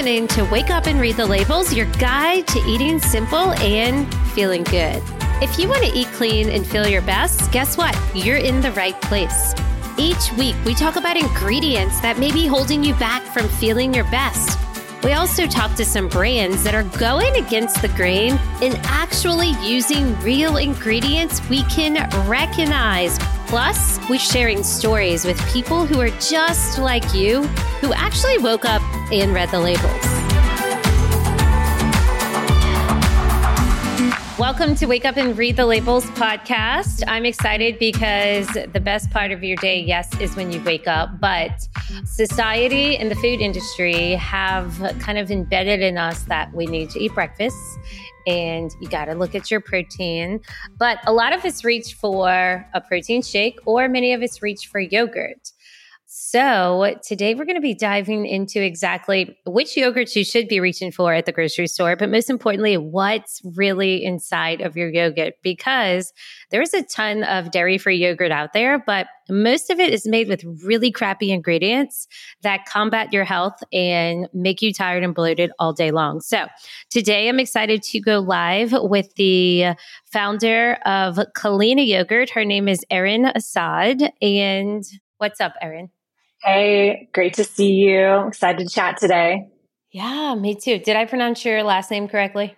listening to Wake Up and Read the Labels, your guide to eating simple and feeling good. If you want to eat clean and feel your best, guess what? You're in the right place. Each week, we talk about ingredients that may be holding you back from feeling your best. We also talk to some brands that are going against the grain and actually using real ingredients we can recognize. Plus, we're sharing stories with people who are just like you, who actually woke up and read the labels. Welcome to Wake Up and Read the Labels podcast. I'm excited because the best part of your day, yes, is when you wake up, but society and the food industry have kind of embedded in us that we need to eat breakfast and you got to look at your protein. But a lot of us reach for a protein shake, or many of us reach for yogurt. So, today we're going to be diving into exactly which yogurts you should be reaching for at the grocery store, but most importantly, what's really inside of your yogurt because there's a ton of dairy free yogurt out there, but most of it is made with really crappy ingredients that combat your health and make you tired and bloated all day long. So, today I'm excited to go live with the founder of Culina Yogurt. Her name is Erin Asaad. And what's up, Erin? Hey, great to see you. Excited to chat today. Yeah, me too. Did I pronounce your last name correctly?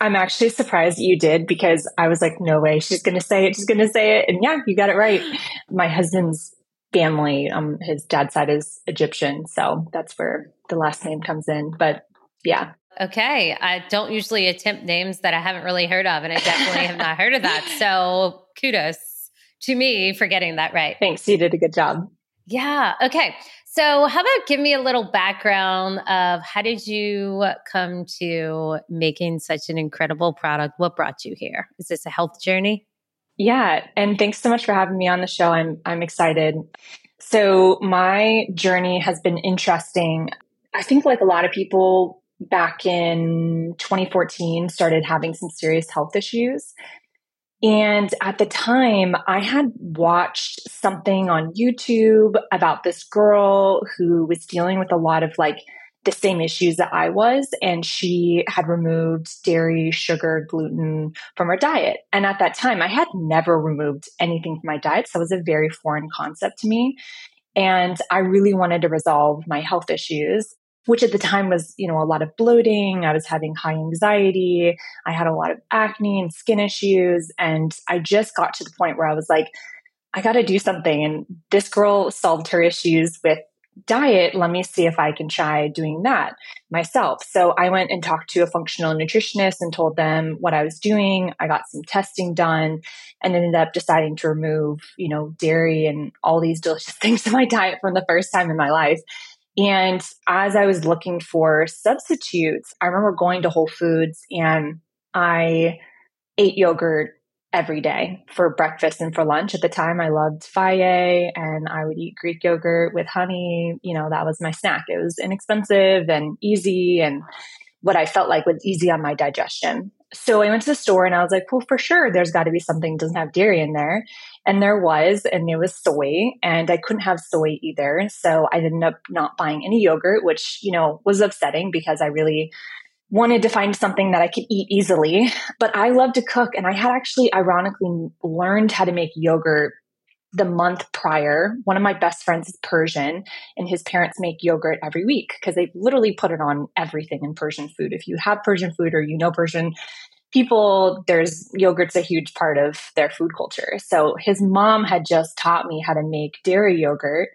I'm actually surprised you did because I was like, no way, she's going to say it. She's going to say it. And yeah, you got it right. My husband's family, um, his dad's side is Egyptian. So that's where the last name comes in. But yeah. Okay. I don't usually attempt names that I haven't really heard of. And I definitely have not heard of that. So kudos to me for getting that right. Thanks. You did a good job. Yeah. Okay. So, how about give me a little background of how did you come to making such an incredible product? What brought you here? Is this a health journey? Yeah, and thanks so much for having me on the show. I'm I'm excited. So, my journey has been interesting. I think like a lot of people back in 2014 started having some serious health issues and at the time, I had watched something on YouTube about this girl who was dealing with a lot of like the same issues that I was. And she had removed dairy, sugar, gluten from her diet. And at that time, I had never removed anything from my diet. So it was a very foreign concept to me. And I really wanted to resolve my health issues which at the time was, you know, a lot of bloating. I was having high anxiety. I had a lot of acne and skin issues. And I just got to the point where I was like, I got to do something. And this girl solved her issues with diet. Let me see if I can try doing that myself. So I went and talked to a functional nutritionist and told them what I was doing. I got some testing done and ended up deciding to remove, you know, dairy and all these delicious things from my diet for the first time in my life. And as I was looking for substitutes, I remember going to Whole Foods and I ate yogurt every day for breakfast and for lunch. At the time, I loved Fage and I would eat Greek yogurt with honey. You know, that was my snack. It was inexpensive and easy and what I felt like was easy on my digestion. So I went to the store and I was like, well, for sure, there's got to be something that doesn't have dairy in there. And there was, and it was soy, and I couldn't have soy either. So I ended up not buying any yogurt, which, you know, was upsetting because I really wanted to find something that I could eat easily. But I love to cook, and I had actually ironically learned how to make yogurt the month prior. One of my best friends is Persian, and his parents make yogurt every week because they literally put it on everything in Persian food. If you have Persian food or you know Persian, people, there's yogurt's a huge part of their food culture. So his mom had just taught me how to make dairy yogurt.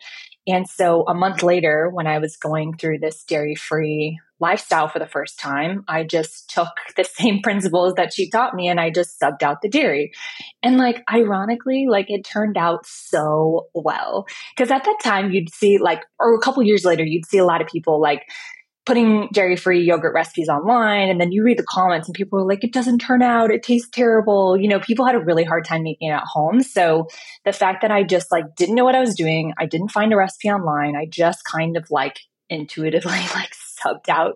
And so a month later, when I was going through this dairy free lifestyle for the first time, I just took the same principles that she taught me and I just subbed out the dairy. And like, ironically, like it turned out so well. Cause at that time you'd see like, or a couple years later, you'd see a lot of people like, putting dairy free yogurt recipes online and then you read the comments and people were like it doesn't turn out. It tastes terrible. You know people had a really hard time making it at home. So the fact that i just like didn't know what i was doing i didn't find a recipe online i just kind of like intuitively like subbed out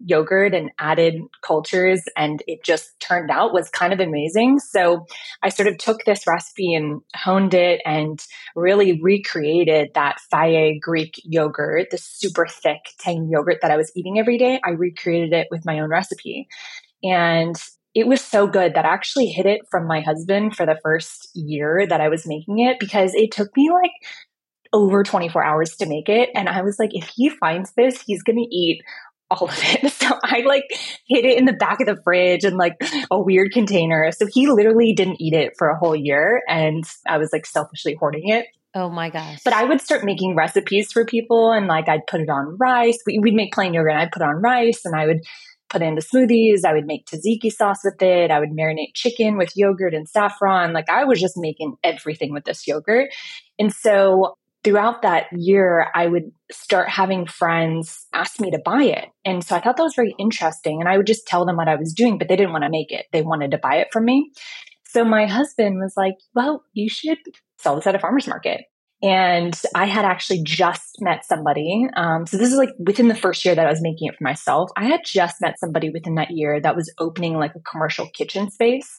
yogurt and added cultures and it just turned out was kind of amazing. So I sort of took this recipe and honed it and really recreated that Fage Greek yogurt, the super thick, tangy yogurt that I was eating every day. I recreated it with my own recipe. And it was so good that I actually hid it from my husband for the first year that I was making it because it took me like over 24 hours to make it. And I was like, if he finds this, he's going to eat all of it. So I like hid it in the back of the fridge and like a weird container. So he literally didn't eat it for a whole year. And I was like selfishly hoarding it. Oh my gosh. But I would start making recipes for people and like I'd put it on rice. We, would make plain yogurt and I'd put it on rice and I would put into smoothies. I would make tzatziki sauce with it. I would marinate chicken with yogurt and saffron. Like I was just making everything with this yogurt. And so throughout that year, I would start having friends ask me to buy it. And so I thought that was very interesting. And I would just tell them what I was doing, but they didn't want to make it. They wanted to buy it from me. So my husband was like, well, you should sell this at a farmer's market. And I had actually just met somebody. Um, so this is like within the first year that I was making it for myself. I had just met somebody within that year that was opening like a commercial kitchen space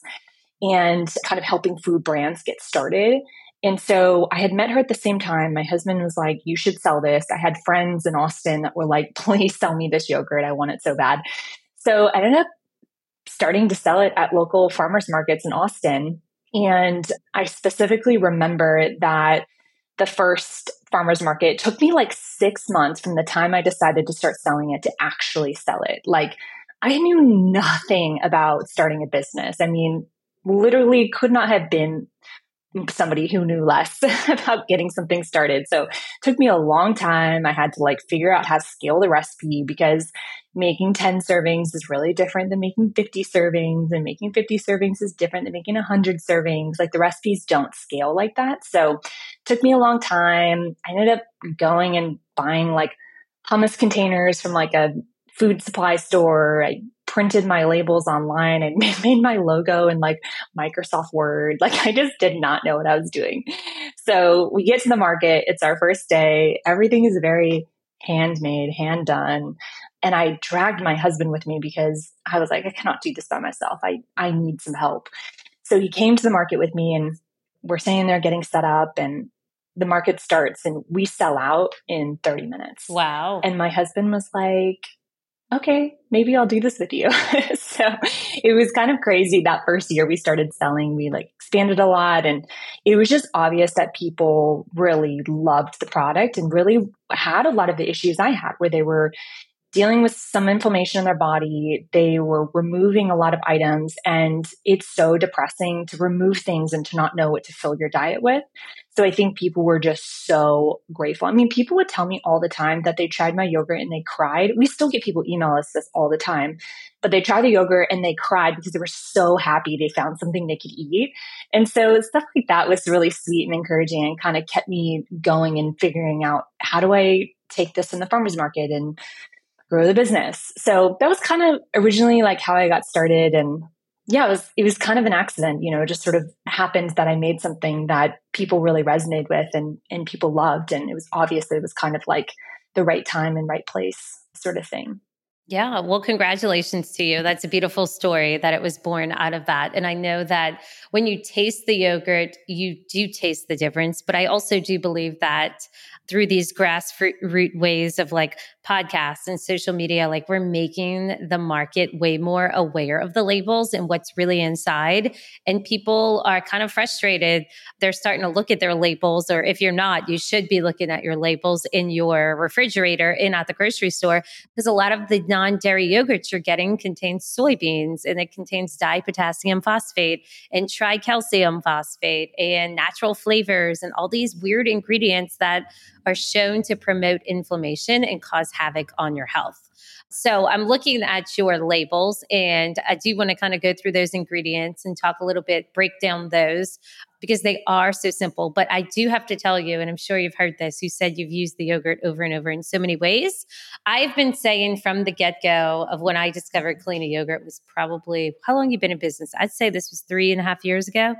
and kind of helping food brands get started. And so I had met her at the same time. My husband was like, You should sell this. I had friends in Austin that were like, Please sell me this yogurt. I want it so bad. So I ended up starting to sell it at local farmers markets in Austin. And I specifically remember that the first farmers market took me like six months from the time I decided to start selling it to actually sell it. Like, I knew nothing about starting a business. I mean, literally could not have been somebody who knew less about getting something started. So it took me a long time. I had to like figure out how to scale the recipe because making 10 servings is really different than making 50 servings and making 50 servings is different than making 100 servings. Like the recipes don't scale like that. So it took me a long time. I ended up going and buying like hummus containers from like a food supply store. I printed my labels online and made my logo in like Microsoft Word. Like I just did not know what I was doing. So we get to the market. It's our first day. Everything is very handmade, hand done. And I dragged my husband with me because I was like, I cannot do this by myself. I, I need some help. So he came to the market with me and we're saying they're getting set up and the market starts and we sell out in 30 minutes. Wow. And my husband was like, okay, maybe I'll do this with you. so it was kind of crazy that first year we started selling. We like expanded a lot and it was just obvious that people really loved the product and really had a lot of the issues I had where they were dealing with some inflammation in their body. They were removing a lot of items, and it's so depressing to remove things and to not know what to fill your diet with. So I think people were just so grateful. I mean, people would tell me all the time that they tried my yogurt and they cried. We still get people email us this all the time, but they tried the yogurt and they cried because they were so happy they found something they could eat. And so stuff like that was really sweet and encouraging and kind of kept me going and figuring out how do I take this in the farmer's market and grow the business. So that was kind of originally like how I got started and yeah, it was it was kind of an accident, you know, just sort of happened that I made something that people really resonated with and and people loved and it was obvious that it was kind of like the right time and right place sort of thing. Yeah, well, congratulations to you. That's a beautiful story that it was born out of that. And I know that when you taste the yogurt, you do taste the difference. But I also do believe that through these grassroots ways of like podcasts and social media, like we're making the market way more aware of the labels and what's really inside. And people are kind of frustrated. They're starting to look at their labels, or if you're not, you should be looking at your labels in your refrigerator and at the grocery store because a lot of the non dairy yogurts you're getting contains soybeans and it contains dipotassium phosphate and tricalcium phosphate and natural flavors and all these weird ingredients that are shown to promote inflammation and cause havoc on your health. So I'm looking at your labels and I do want to kind of go through those ingredients and talk a little bit, break down those because they are so simple. But I do have to tell you, and I'm sure you've heard this, you said you've used the yogurt over and over in so many ways. I've been saying from the get go of when I discovered Culina yogurt was probably how long you've been in business? I'd say this was three and a half years ago.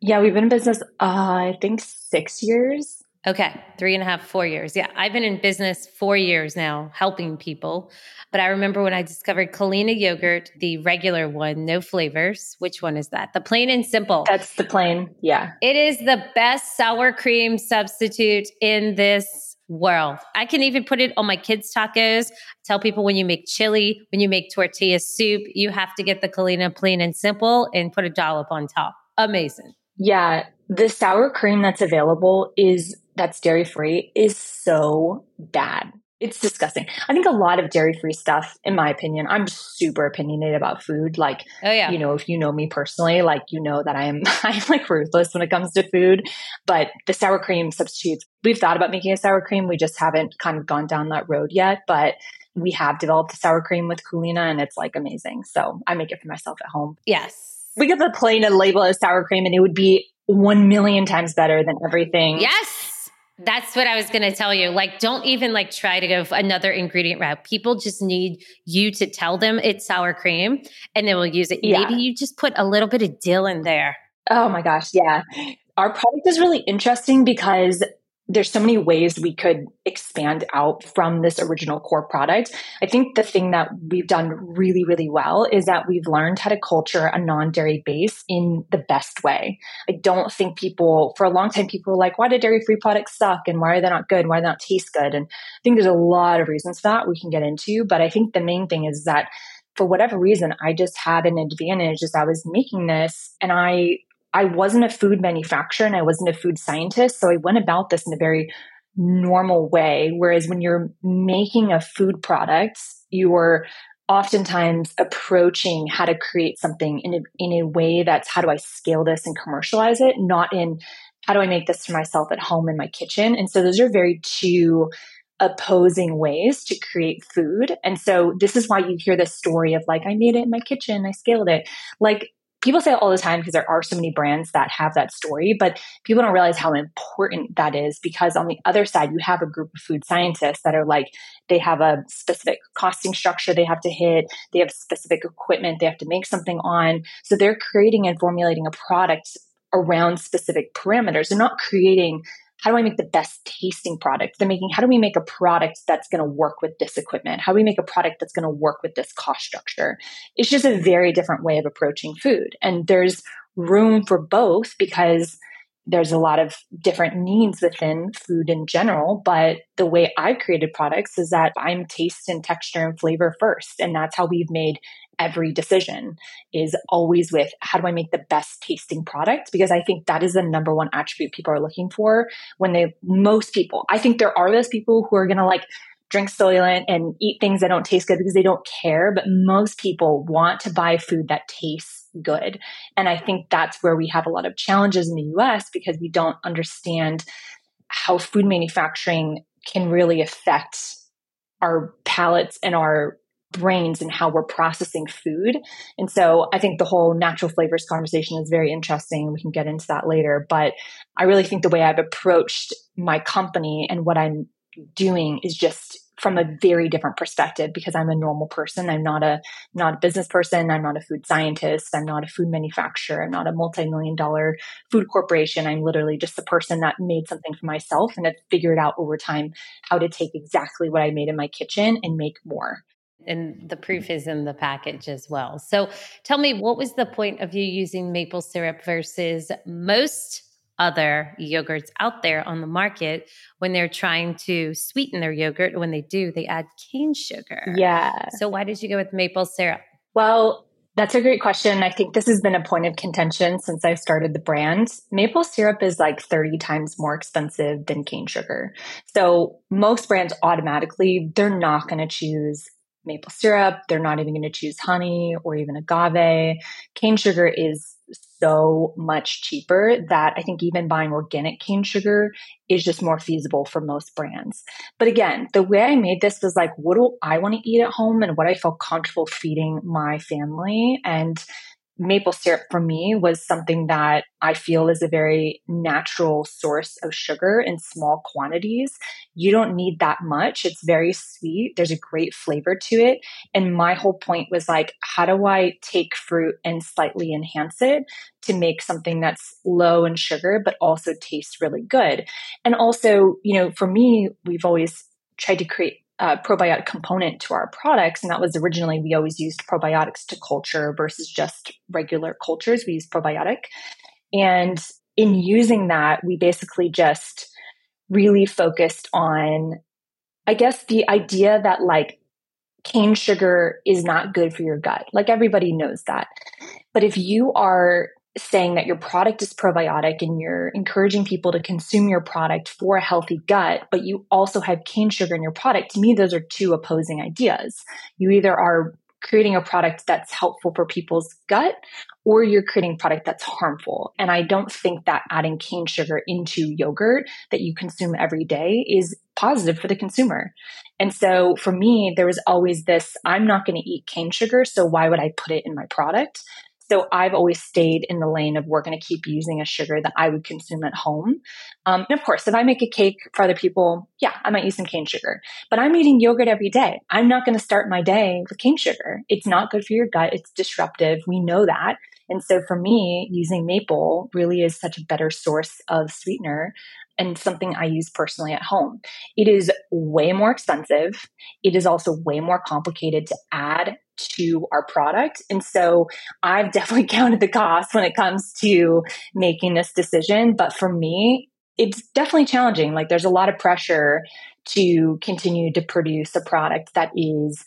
Yeah, we've been in business, uh, I think six years. Okay, three and a half, four years. Yeah, I've been in business four years now, helping people. But I remember when I discovered Culina yogurt, the regular one, no flavors. Which one is that? The plain and simple. That's the plain. Yeah. It is the best sour cream substitute in this world. I can even put it on my kids' tacos. Tell people when you make chili, when you make tortilla soup, you have to get the Culina plain and simple and put a dollop on top. Amazing. Yeah. The sour cream that's available is that's dairy free is so bad. It's disgusting. I think a lot of dairy free stuff, in my opinion, I'm super opinionated about food. Like, oh, yeah. you know, if you know me personally, like, you know that I am, I'm like ruthless when it comes to food. But the sour cream substitutes, we've thought about making a sour cream. We just haven't kind of gone down that road yet. But we have developed a sour cream with Culina and it's like amazing. So I make it for myself at home. Yes. We get the plain and label as sour cream and it would be one million times better than everything. Yes. That's what I was going to tell you. Like, don't even like try to go another ingredient route. People just need you to tell them it's sour cream and they will use it. Yeah. Maybe you just put a little bit of dill in there. Oh my gosh. Yeah. Our product is really interesting because there's so many ways we could expand out from this original core product. I think the thing that we've done really, really well is that we've learned how to culture a non-dairy base in the best way. I don't think people, for a long time, people were like, why do dairy-free products suck? And why are they not good? Why do they not taste good? And I think there's a lot of reasons for that we can get into. But I think the main thing is that for whatever reason, I just had an advantage as I was making this and I I wasn't a food manufacturer and I wasn't a food scientist. So I went about this in a very normal way. Whereas when you're making a food product, you're oftentimes approaching how to create something in a, in a way that's how do I scale this and commercialize it, not in how do I make this for myself at home in my kitchen. And so those are very two opposing ways to create food. And so this is why you hear this story of like, I made it in my kitchen, I scaled it. Like people say it all the time because there are so many brands that have that story, but people don't realize how important that is because on the other side, you have a group of food scientists that are like, they have a specific costing structure they have to hit, they have specific equipment they have to make something on. So they're creating and formulating a product around specific parameters. They're not creating how do I make the best tasting product? They're making, how do we make a product that's going to work with this equipment? How do we make a product that's going to work with this cost structure? It's just a very different way of approaching food. And there's room for both because there's a lot of different needs within food in general. But the way I've created products is that I'm taste and texture and flavor first. And that's how we've made every decision is always with how do I make the best tasting product? Because I think that is the number one attribute people are looking for when they, most people, I think there are those people who are going to like, drink Soylent and eat things that don't taste good because they don't care. But most people want to buy food that tastes good. And I think that's where we have a lot of challenges in the US because we don't understand how food manufacturing can really affect our palates and our brains and how we're processing food. And so I think the whole natural flavors conversation is very interesting. We can get into that later. But I really think the way I've approached my company and what I'm doing is just from a very different perspective because I'm a normal person. I'm not a not a business person. I'm not a food scientist. I'm not a food manufacturer. I'm not a multi-million dollar food corporation. I'm literally just a person that made something for myself and have figured out over time how to take exactly what I made in my kitchen and make more. And the proof is in the package as well. So tell me, what was the point of you using maple syrup versus most other yogurts out there on the market when they're trying to sweeten their yogurt? When they do, they add cane sugar. Yeah. So why did you go with maple syrup? Well, that's a great question. I think this has been a point of contention since I started the brand. Maple syrup is like 30 times more expensive than cane sugar. So most brands automatically, they're not going to choose maple syrup. They're not even going to choose honey or even agave. Cane sugar is so much cheaper that I think even buying organic cane sugar is just more feasible for most brands. But again, the way I made this was like, what do I want to eat at home and what I felt comfortable feeding my family? And maple syrup for me was something that I feel is a very natural source of sugar in small quantities. you don't need that much. It's very sweet. There's a great flavor to it. And my whole point was like, how do I take fruit and slightly enhance it to make something that's low in sugar, but also tastes really good? And also, you know, for me, we've always tried to create a probiotic component to our products. And that was originally, we always used probiotics to culture versus just regular cultures. We use probiotic. And in using that, we basically just really focused on, I guess, the idea that like cane sugar is not good for your gut. Like everybody knows that. But if you are saying that your product is probiotic and you're encouraging people to consume your product for a healthy gut, but you also have cane sugar in your product, to me, those are two opposing ideas. You either are creating a product that's helpful for people's gut or you're creating product that's harmful. And I don't think that adding cane sugar into yogurt that you consume every day is positive for the consumer. And so for me, there was always this I'm not going to eat cane sugar, so why would I put it in my product? So I've always stayed in the lane of we're going to keep using a sugar that I would consume at home. Um, and of course, if I make a cake for other people, yeah, I might use some cane sugar. But I'm eating yogurt every day. I'm not going to start my day with cane sugar. It's not good for your gut. It's disruptive. We know that. And so for me, using maple really is such a better source of sweetener and something I use personally at home. It is way more expensive. It is also way more complicated to add to our product. And so I've definitely counted the cost when it comes to making this decision. But for me, it's definitely challenging. Like there's a lot of pressure to continue to produce a product that is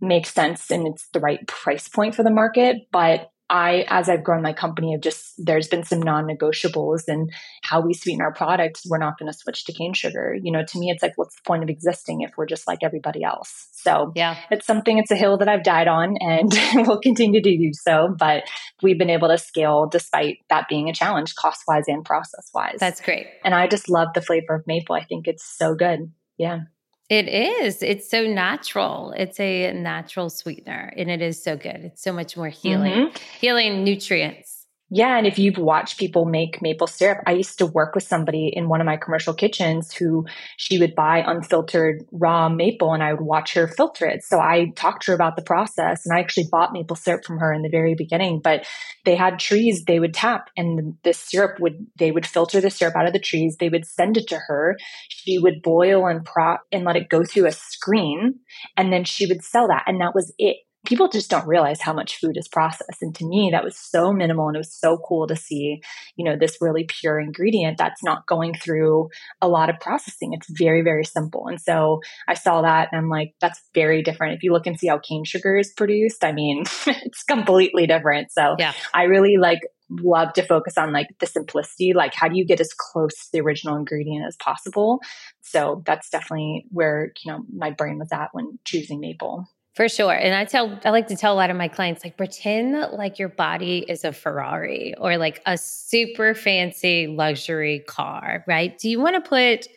makes sense and it's the right price point for the market, but I, as I've grown my company, have just, there's been some non negotiables and how we sweeten our products. We're not going to switch to cane sugar. You know, to me, it's like, what's the point of existing if we're just like everybody else? So yeah, it's something, it's a hill that I've died on and we'll continue to do so. But we've been able to scale despite that being a challenge cost wise and process wise. That's great. And I just love the flavor of maple. I think it's so good. Yeah. It is. It's so natural. It's a natural sweetener and it is so good. It's so much more healing, mm-hmm. healing nutrients. Yeah. And if you've watched people make maple syrup, I used to work with somebody in one of my commercial kitchens who she would buy unfiltered raw maple and I would watch her filter it. So I talked to her about the process and I actually bought maple syrup from her in the very beginning, but they had trees they would tap and the syrup would, they would filter the syrup out of the trees. They would send it to her. She would boil and prop and let it go through a screen and then she would sell that. And that was it people just don't realize how much food is processed. And to me, that was so minimal and it was so cool to see, you know, this really pure ingredient that's not going through a lot of processing. It's very, very simple. And so I saw that and I'm like, that's very different. If you look and see how cane sugar is produced, I mean, it's completely different. So yeah. I really like love to focus on like the simplicity like how do you get as close to the original ingredient as possible so that's definitely where you know my brain was at when choosing maple for sure. And I tell, I like to tell a lot of my clients, like, pretend like your body is a Ferrari or like a super fancy luxury car, right? Do you want to put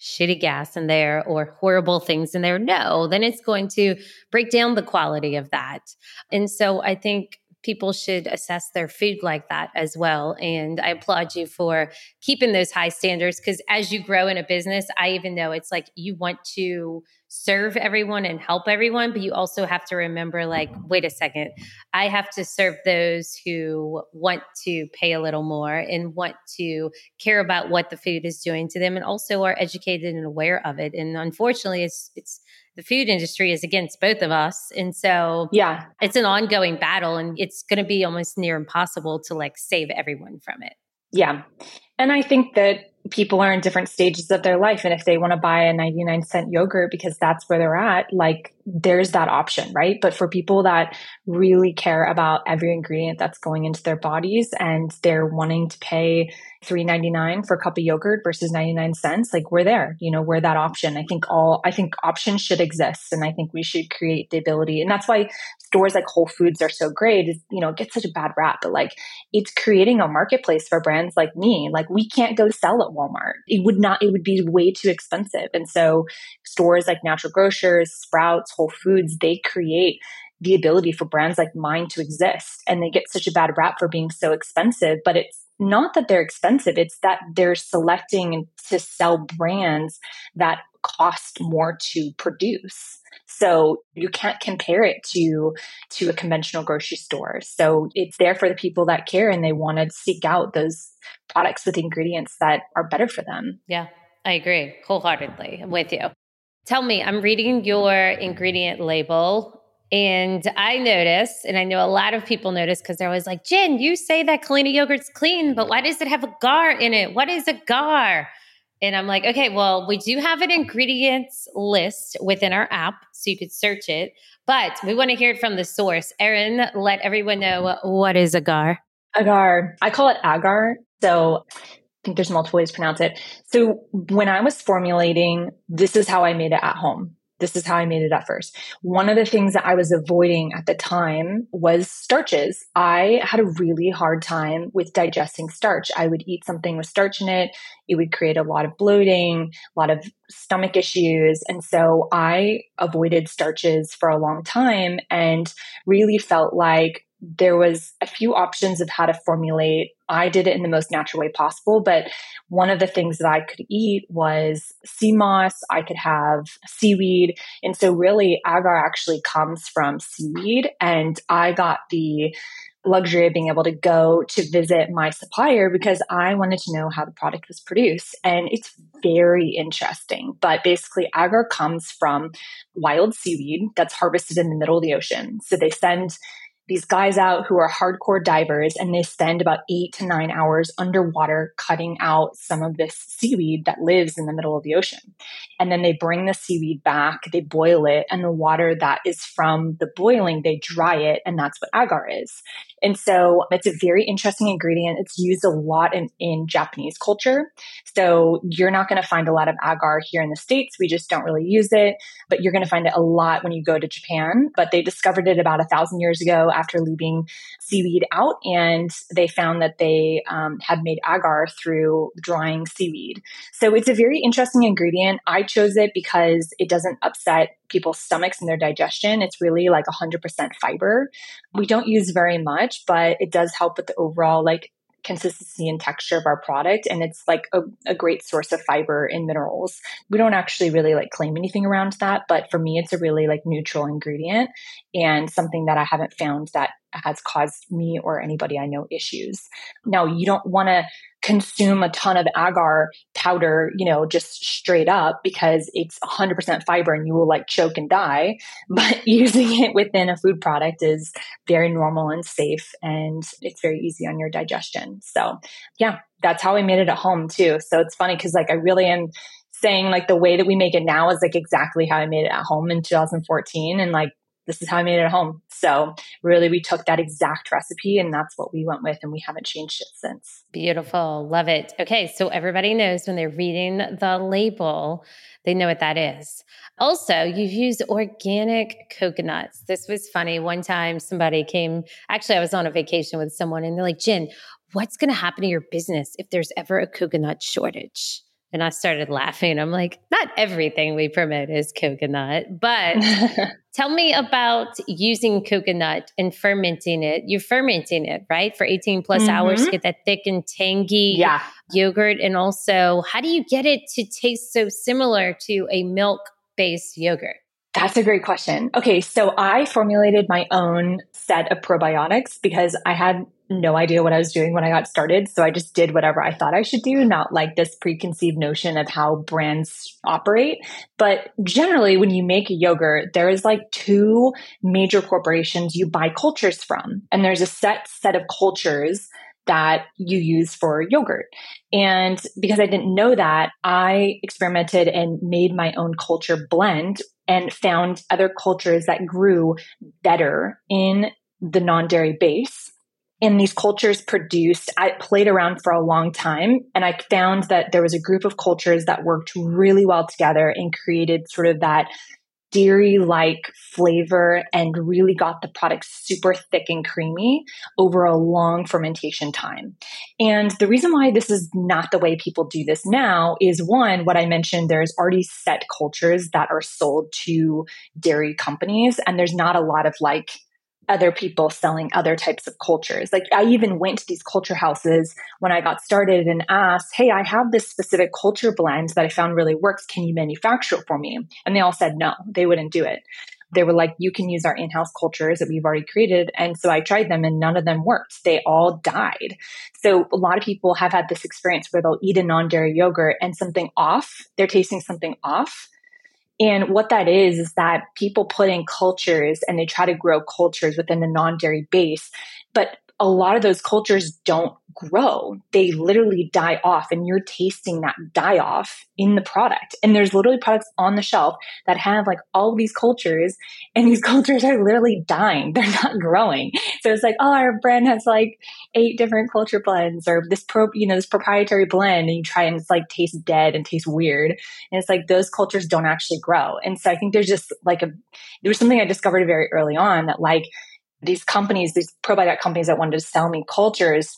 shitty gas in there or horrible things in there? No, then it's going to break down the quality of that. And so I think people should assess their food like that as well. And I applaud you for keeping those high standards because as you grow in a business, I even know it's like you want to serve everyone and help everyone, but you also have to remember like, wait a second, I have to serve those who want to pay a little more and want to care about what the food is doing to them and also are educated and aware of it. And unfortunately, it's, it's, the food industry is against both of us. And so, yeah, it's an ongoing battle and it's going to be almost near impossible to like save everyone from it. Yeah. And I think that people are in different stages of their life. And if they want to buy a 99 cent yogurt because that's where they're at, like there's that option, right? But for people that really care about every ingredient that's going into their bodies and they're wanting to pay 3.99 for a cup of yogurt versus 99 cents, like we're there, you know, we're that option. I think all, I think options should exist. And I think we should create the ability. And that's why stores like Whole Foods are so great is, you know, it gets such a bad rap, but like it's creating a marketplace for brands like me. Like we can't go sell at Walmart. It would not, it would be way too expensive. And so stores like Natural Grocers, Sprouts, Whole Foods, they create the ability for brands like mine to exist. And they get such a bad rap for being so expensive, but it's not that they're expensive, it's that they're selecting to sell brands that cost more to produce. So you can't compare it to to a conventional grocery store. So it's there for the people that care and they want to seek out those products with ingredients that are better for them. Yeah, I agree wholeheartedly. I'm with you. Tell me, I'm reading your ingredient label and I notice, and I know a lot of people notice because they're always like, Jen, you say that Culina yogurt's clean, but why does it have agar in it? What is agar? And I'm like, okay, well, we do have an ingredients list within our app, so you could search it, but we want to hear it from the source. Erin, let everyone know what is agar. Agar. I call it agar. So I think there's multiple ways to pronounce it. So when I was formulating, this is how I made it at home this is how I made it at first. One of the things that I was avoiding at the time was starches. I had a really hard time with digesting starch. I would eat something with starch in it. It would create a lot of bloating, a lot of stomach issues. And so I avoided starches for a long time and really felt like there was a few options of how to formulate. I did it in the most natural way possible, but one of the things that I could eat was sea moss. I could have seaweed. And so really agar actually comes from seaweed. And I got the luxury of being able to go to visit my supplier because I wanted to know how the product was produced. And it's very interesting. But basically, agar comes from wild seaweed that's harvested in the middle of the ocean. So they send these guys out who are hardcore divers and they spend about eight to nine hours underwater cutting out some of this seaweed that lives in the middle of the ocean. And then they bring the seaweed back, they boil it, and the water that is from the boiling, they dry it, and that's what agar is. And so it's a very interesting ingredient. It's used a lot in, in Japanese culture. So you're not going to find a lot of agar here in the States. We just don't really use it, but you're going to find it a lot when you go to Japan. But they discovered it about a thousand years ago after leaving seaweed out, and they found that they um, had made agar through drying seaweed. So it's a very interesting ingredient. I chose it because it doesn't upset people's stomachs and their digestion. It's really like 100% fiber. We don't use very much, but it does help with the overall like consistency and texture of our product and it's like a, a, great source of fiber and minerals we don't actually really like claim anything around that but for me it's a really like neutral ingredient and something that i haven't found that has caused me or anybody i know issues now you don't want to consume a ton of agar powder, you know, just straight up because it's 100% fiber and you will like choke and die. But using it within a food product is very normal and safe and it's very easy on your digestion. So, yeah, that's how I made it at home too. So it's funny because like I really am saying like the way that we make it now is like exactly how I made it at home in 2014 and like this is how I made it at home. So really we took that exact recipe and that's what we went with and we haven't changed it since. Beautiful. Love it. Okay. So everybody knows when they're reading the label, they know what that is. Also, you've used organic coconuts. This was funny. One time somebody came, actually, I was on a vacation with someone and they're like, Jen, what's going to happen to your business if there's ever a coconut shortage? And I started laughing. I'm like, not everything we promote is coconut, but tell me about using coconut and fermenting it. You're fermenting it, right? For 18 plus mm-hmm. hours to get that thick and tangy yeah. yogurt. And also, how do you get it to taste so similar to a milk based yogurt? That's a great question. Okay, so I formulated my own set of probiotics because I had no idea what I was doing when I got started. So I just did whatever I thought I should do, not like this preconceived notion of how brands operate. But generally, when you make a yogurt, there is like two major corporations you buy cultures from. And there's a set set of cultures that you use for yogurt. And because I didn't know that, I experimented and made my own culture blend and found other cultures that grew better in the non dairy base And these cultures produced, I played around for a long time and I found that there was a group of cultures that worked really well together and created sort of that dairy like flavor and really got the product super thick and creamy over a long fermentation time. And the reason why this is not the way people do this now is one, what I mentioned, there's already set cultures that are sold to dairy companies and there's not a lot of like other people selling other types of cultures. Like I even went to these culture houses when I got started and asked, Hey, I have this specific culture blend that I found really works. Can you manufacture it for me? And they all said no, they wouldn't do it. They were like, you can use our in-house cultures that we've already created. And so I tried them and none of them worked. They all died. So a lot of people have had this experience where they'll eat a non-dairy yogurt and something off, they're tasting something off and what that is, is that people put in cultures and they try to grow cultures within the non dairy base. But a lot of those cultures don't grow. They literally die off and you're tasting that die off in the product. And there's literally products on the shelf that have like all these cultures and these cultures are literally dying. They're not growing. So it's like, oh, our brand has like eight different culture blends or this pro, you know, this proprietary blend and you try and it's like tastes dead and tastes weird. And it's like those cultures don't actually grow. And so I think there's just like a, there was something I discovered very early on that like, these companies, these probiotic companies that wanted to sell me cultures,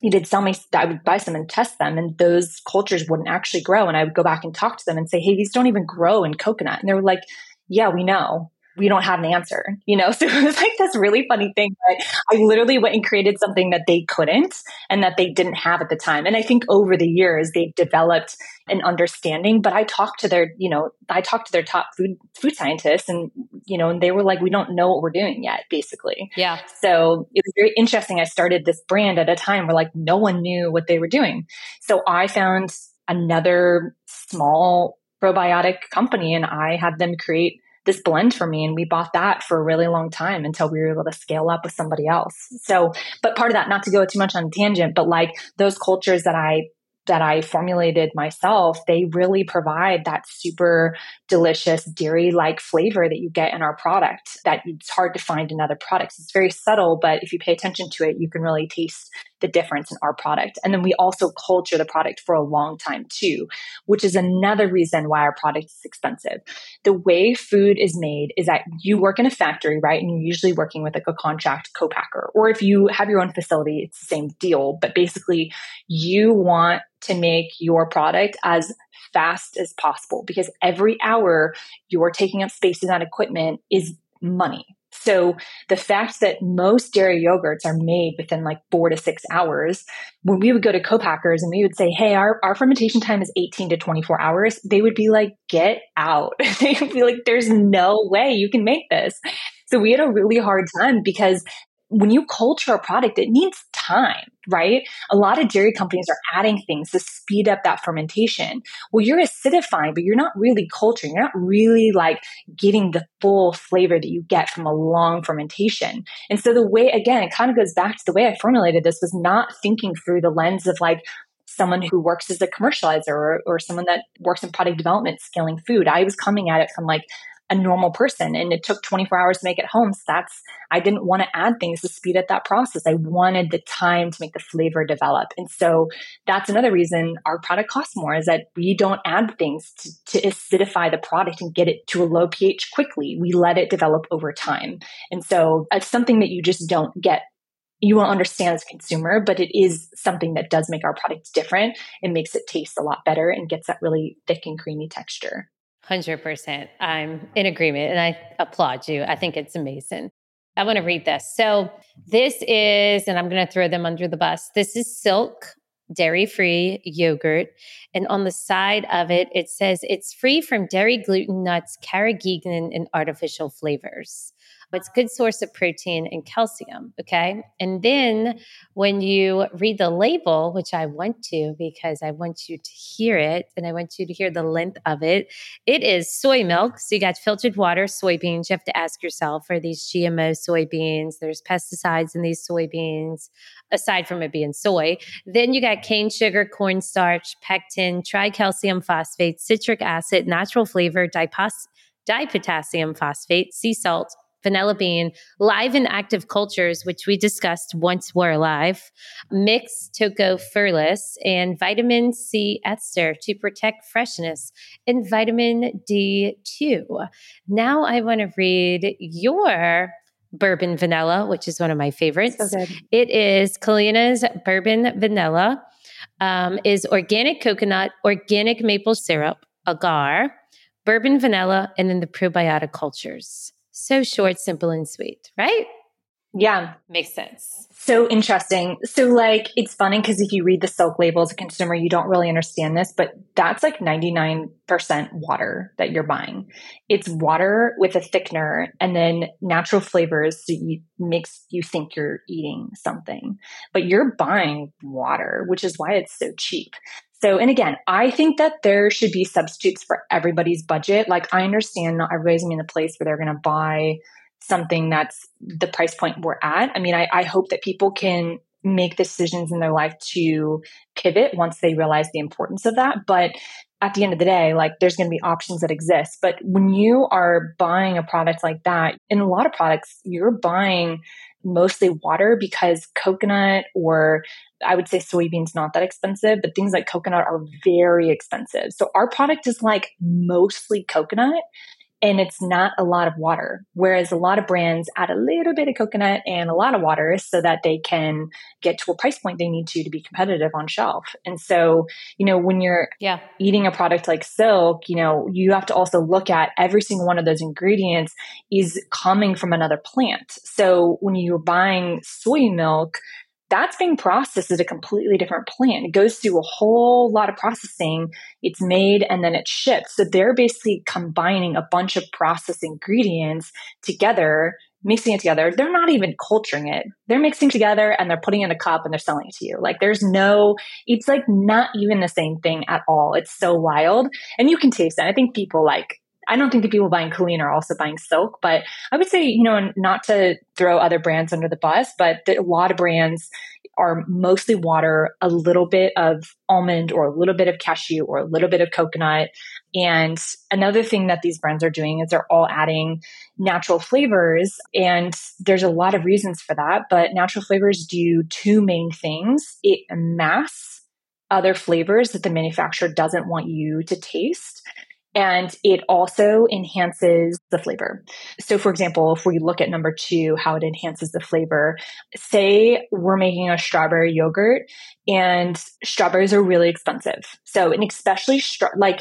you did sell me, I would buy some and test them, and those cultures wouldn't actually grow. And I would go back and talk to them and say, Hey, these don't even grow in coconut. And they were like, Yeah, we know we don't have an answer, you know? So it was like this really funny thing. But I literally went and created something that they couldn't and that they didn't have at the time. And I think over the years they've developed an understanding, but I talked to their, you know, I talked to their top food food scientists and, you know, and they were like, we don't know what we're doing yet, basically. Yeah. So it was very interesting. I started this brand at a time where like no one knew what they were doing. So I found another small probiotic company and I had them create this blend for me and we bought that for a really long time until we were able to scale up with somebody else. So but part of that not to go too much on tangent but like those cultures that i that I formulated myself, they really provide that super delicious dairy like flavor that you get in our product that it's hard to find in other products. It's very subtle, but if you pay attention to it, you can really taste the difference in our product. And then we also culture the product for a long time too, which is another reason why our product is expensive. The way food is made is that you work in a factory, right? And you're usually working with like a contract co-packer. Or if you have your own facility, it's the same deal. But basically you want to make your product as fast as possible because every hour you're taking up space in that equipment is money so the fact that most dairy yogurts are made within like four to six hours, when we would go to co-packers and we would say, Hey, our, our fermentation time is 18 to 24 hours, they would be like, get out. they would be like, there's no way you can make this. So we had a really hard time because when you culture a product, it needs time, right? A lot of dairy companies are adding things to speed up that fermentation. Well, you're acidifying, but you're not really culturing. You're not really like getting the full flavor that you get from a long fermentation. And so the way, again, it kind of goes back to the way I formulated this was not thinking through the lens of like, someone who works as a commercializer or, or someone that works in product development scaling food. I was coming at it from like a normal person and it took 24 hours to make it home. So that's, I didn't want to add things to speed up that process. I wanted the time to make the flavor develop. And so that's another reason our product costs more is that we don't add things to, to acidify the product and get it to a low pH quickly. We let it develop over time. And so it's something that you just don't get you won't understand as a consumer, but it is something that does make our products different. It makes it taste a lot better and gets that really thick and creamy texture. 100%. I'm in agreement and I applaud you. I think it's amazing. I want to read this. So, this is, and I'm going to throw them under the bus. This is Silk dairy free yogurt. And on the side of it, it says it's free from dairy, gluten, nuts, carrageenan, and artificial flavors it's a good source of protein and calcium. Okay. And then when you read the label, which I want to because I want you to hear it and I want you to hear the length of it, it is soy milk. So you got filtered water, soybeans. You have to ask yourself are these GMO soybeans? There's pesticides in these soybeans, aside from it being soy. Then you got cane sugar, cornstarch, pectin, tricalcium phosphate, citric acid, natural flavor, dipos- dipotassium phosphate, sea salt, vanilla bean, live and active cultures, which we discussed once were alive, mixed tocopherolate, and vitamin C ester to protect freshness, and vitamin D2. Now I want to read your bourbon vanilla, which is one of my favorites. So it is Culina's bourbon vanilla. Um, is organic coconut, organic maple syrup, agar, bourbon vanilla, and then the probiotic cultures. So short, simple, and sweet, right? Yeah. Makes sense. So interesting. So, like, it's funny because if you read the silk label as a consumer, you don't really understand this, but that's like 99% water that you're buying. It's water with a thickener and then natural flavors so you makes you think you're eating something. But you're buying water, which is why it's so cheap. So, and again, I think that there should be substitutes for everybody's budget. Like, I understand not everybody's in a place where they're going to buy something that's the price point we're at. I mean, I, I hope that people can make decisions in their life to pivot once they realize the importance of that. But at the end of the day, like there's going to be options that exist. But when you are buying a product like that, in a lot of products, you're buying mostly water because coconut or I would say soybeans not that expensive, but things like coconut are very expensive. So our product is like mostly coconut and it's not a lot of water. Whereas a lot of brands add a little bit of coconut and a lot of water so that they can get to a price point they need to to be competitive on shelf. And so, you know, when you're yeah. eating a product like silk, you know, you have to also look at every single one of those ingredients is coming from another plant. So when you're buying soy milk, that's being processed at a completely different plant. It goes through a whole lot of processing. It's made and then it's shipped. So they're basically combining a bunch of processed ingredients together, mixing it together. They're not even culturing it. They're mixing together and they're putting in a cup and they're selling it to you. Like there's no, it's like not even the same thing at all. It's so wild. And you can taste it. I think people like I don't think the people buying Culina are also buying silk, but I would say, you know, not to throw other brands under the bus, but a lot of brands are mostly water, a little bit of almond or a little bit of cashew or a little bit of coconut. And another thing that these brands are doing is they're all adding natural flavors. And there's a lot of reasons for that, but natural flavors do two main things. It masks other flavors that the manufacturer doesn't want you to taste and it also enhances the flavor. So, for example, if we look at number two, how it enhances the flavor, say we're making a strawberry yogurt and strawberries are really expensive. So, and especially stra- like,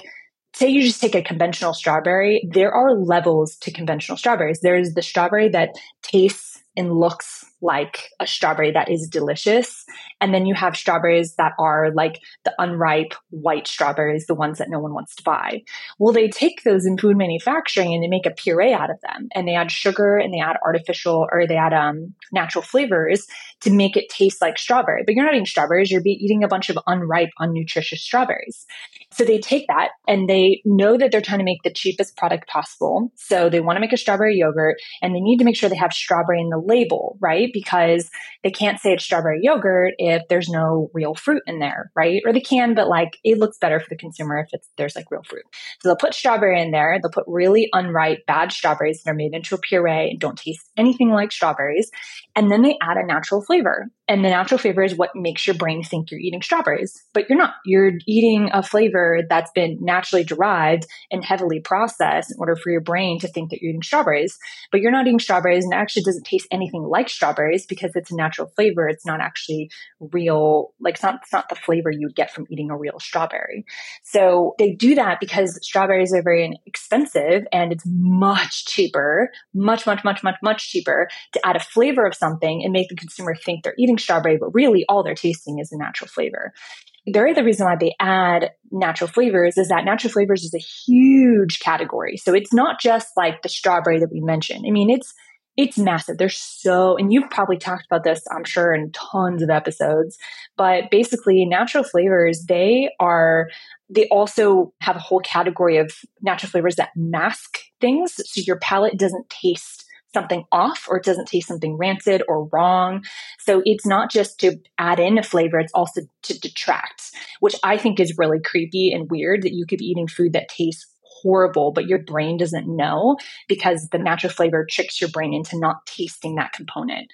say you just take a conventional strawberry, there are levels to conventional strawberries. There's the strawberry that tastes and looks like a strawberry that is delicious. And then you have strawberries that are like the unripe white strawberries, the ones that no one wants to buy. Well, they take those in food manufacturing and they make a puree out of them and they add sugar and they add artificial or they add um, natural flavors to make it taste like strawberry. But you're not eating strawberries, you're eating a bunch of unripe, unnutritious strawberries. So they take that and they know that they're trying to make the cheapest product possible. So they want to make a strawberry yogurt and they need to make sure they have strawberry in the label, right? Because they can't say it's strawberry yogurt if there's no real fruit in there, right? Or they can, but like it looks better for the consumer if it's there's like real fruit. So they'll put strawberry in there. They'll put really unripe, bad strawberries that are made into a puree and don't taste anything like strawberries. And then they add a natural flavor. And the natural flavor is what makes your brain think you're eating strawberries, but you're not. You're eating a flavor that's been naturally derived and heavily processed in order for your brain to think that you're eating strawberries. But you're not eating strawberries and it actually doesn't taste anything like strawberries because it's a natural flavor. It's not actually real, like it's not, it's not the flavor you'd get from eating a real strawberry. So they do that because strawberries are very expensive and it's much cheaper, much, much, much, much, much cheaper to add a flavor of something and make the consumer think they're eating strawberry, but really all they're tasting is a natural flavor. The other reason why they add natural flavors is that natural flavors is a huge category. So it's not just like the strawberry that we mentioned. I mean, it's it's massive. There's so, and you've probably talked about this, I'm sure, in tons of episodes. But basically, natural flavors, they are, they also have a whole category of natural flavors that mask things. So your palate doesn't taste something off or it doesn't taste something rancid or wrong. So it's not just to add in a flavor, it's also to detract, which I think is really creepy and weird that you could be eating food that tastes horrible, but your brain doesn't know because the natural flavor tricks your brain into not tasting that component.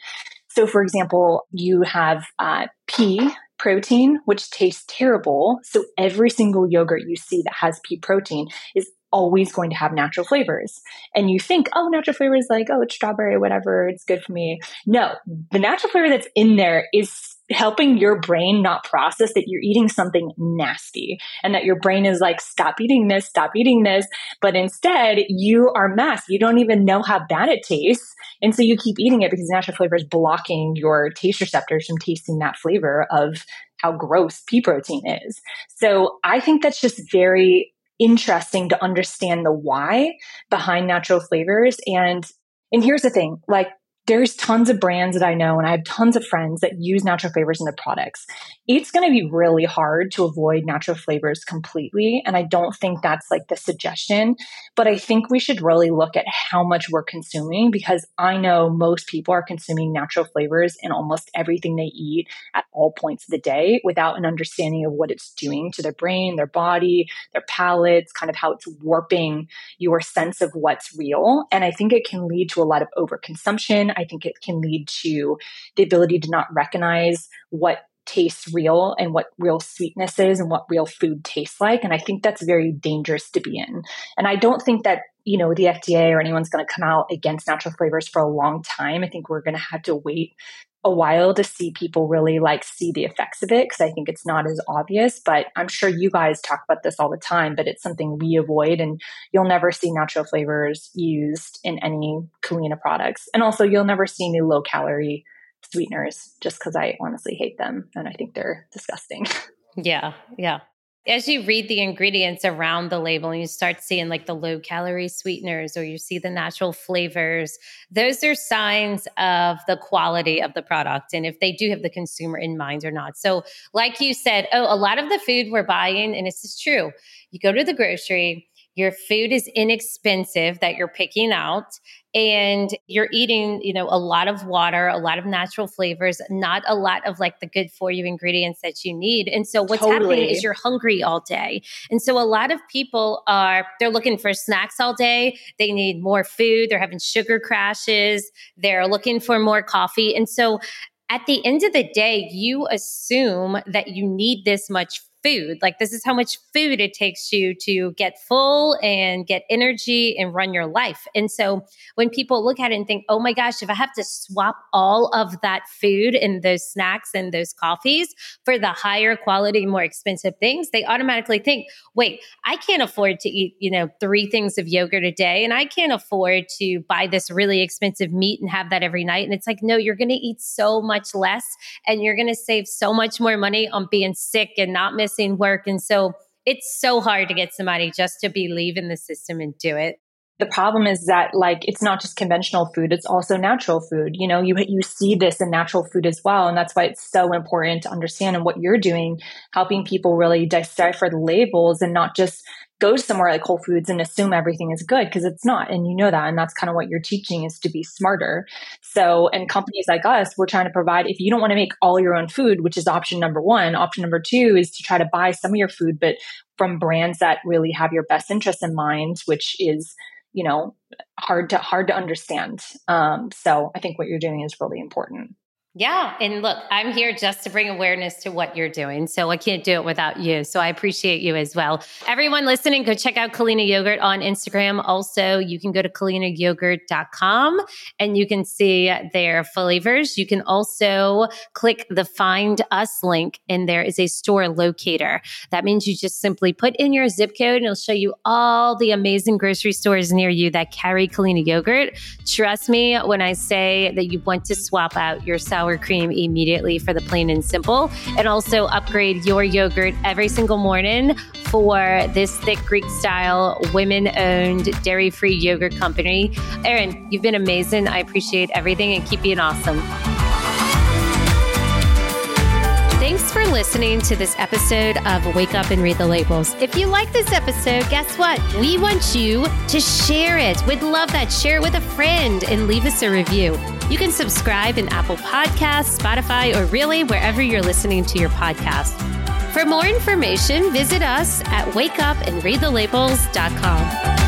So, for example, you have uh, pea protein, which tastes terrible. So, every single yogurt you see that has pea protein is always going to have natural flavors. And you think, oh, natural flavors like, oh, it's strawberry, whatever, it's good for me. No, the natural flavor that's in there is helping your brain not process that you're eating something nasty and that your brain is like, stop eating this, stop eating this. But instead, you are masked. You don't even know how bad it tastes. And so you keep eating it because natural flavor is blocking your taste receptors from tasting that flavor of how gross pea protein is. So I think that's just very interesting to understand the why behind natural flavors. And, and here's the thing, like there's tons of brands that I know, and I have tons of friends that use natural flavors in their products. It's going to be really hard to avoid natural flavors completely. And I don't think that's like the suggestion, but I think we should really look at how much we're consuming because I know most people are consuming natural flavors in almost everything they eat at all points of the day without an understanding of what it's doing to their brain, their body, their palates, kind of how it's warping your sense of what's real. And I think it can lead to a lot of overconsumption. I think it can lead to the ability to not recognize what tastes real and what real sweetness is and what real food tastes like. And I think that's very dangerous to be in. And I don't think that, you know, the FDA or anyone's going to come out against natural flavors for a long time. I think we're going to have to wait a while to see people really like see the effects of it because I think it's not as obvious. But I'm sure you guys talk about this all the time, but it's something we avoid, and you'll never see natural flavors used in any Culina products. And also, you'll never see any low calorie sweeteners just because I honestly hate them and I think they're disgusting. Yeah, yeah as you read the ingredients around the label and you start seeing like the low calorie sweeteners or you see the natural flavors, those are signs of the quality of the product and if they do have the consumer in mind or not. So, like you said, oh, a lot of the food we're buying, and this is true, you go to the grocery, your food is inexpensive that you're picking out and you're eating, you know, a lot of water, a lot of natural flavors, not a lot of like the good for you ingredients that you need. And so what's totally. happening is you're hungry all day. And so a lot of people are they're looking for snacks all day. They need more food, they're having sugar crashes, they're looking for more coffee. And so at the end of the day, you assume that you need this much food. Like, this is how much food it takes you to get full and get energy and run your life. And so, when people look at it and think, oh my gosh, if I have to swap all of that food and those snacks and those coffees for the higher quality, more expensive things, they automatically think, wait, I can't afford to eat, you know, three things of yogurt a day. And I can't afford to buy this really expensive meat and have that every night. And it's like, no, you're going to eat so much less and you're going to save so much more money on being sick and not missing missing work. And so it's so hard to get somebody just to believe in the system and do it. The problem is that like it's not just conventional food, it's also natural food. You know, you you see this in natural food as well. And that's why it's so important to understand and what you're doing, helping people really decipher the labels and not just go somewhere like Whole Foods and assume everything is good because it's not. And you know that. And that's kind of what you're teaching is to be smarter. So, and companies like us, we're trying to provide, if you don't want to make all your own food, which is option number one, option number two is to try to buy some of your food, but from brands that really have your best interest in mind, which is, you know, hard to, hard to understand. Um, so I think what you're doing is really important. Yeah. And look, I'm here just to bring awareness to what you're doing. So I can't do it without you. So I appreciate you as well. Everyone listening, go check out Culina Yogurt on Instagram. Also, you can go to culinayogurt.com and you can see their flavors. You can also click the Find Us link, and there is a store locator. That means you just simply put in your zip code and it'll show you all the amazing grocery stores near you that carry Culina Yogurt. Trust me when I say that you want to swap out your sour sour cream immediately for the plain and simple. And also upgrade your yogurt every single morning for this thick Greek style, women owned, dairy free yogurt company. Erin, you've been amazing. I appreciate everything and keep being awesome. Thanks for listening to this episode of Wake Up and Read the Labels. If you like this episode, guess what? We want you to share it. We'd love that. Share it with a friend and leave us a review. You can subscribe in Apple Podcasts, Spotify, or really wherever you're listening to your podcast. For more information, visit us at wakeupandreadthelabels.com.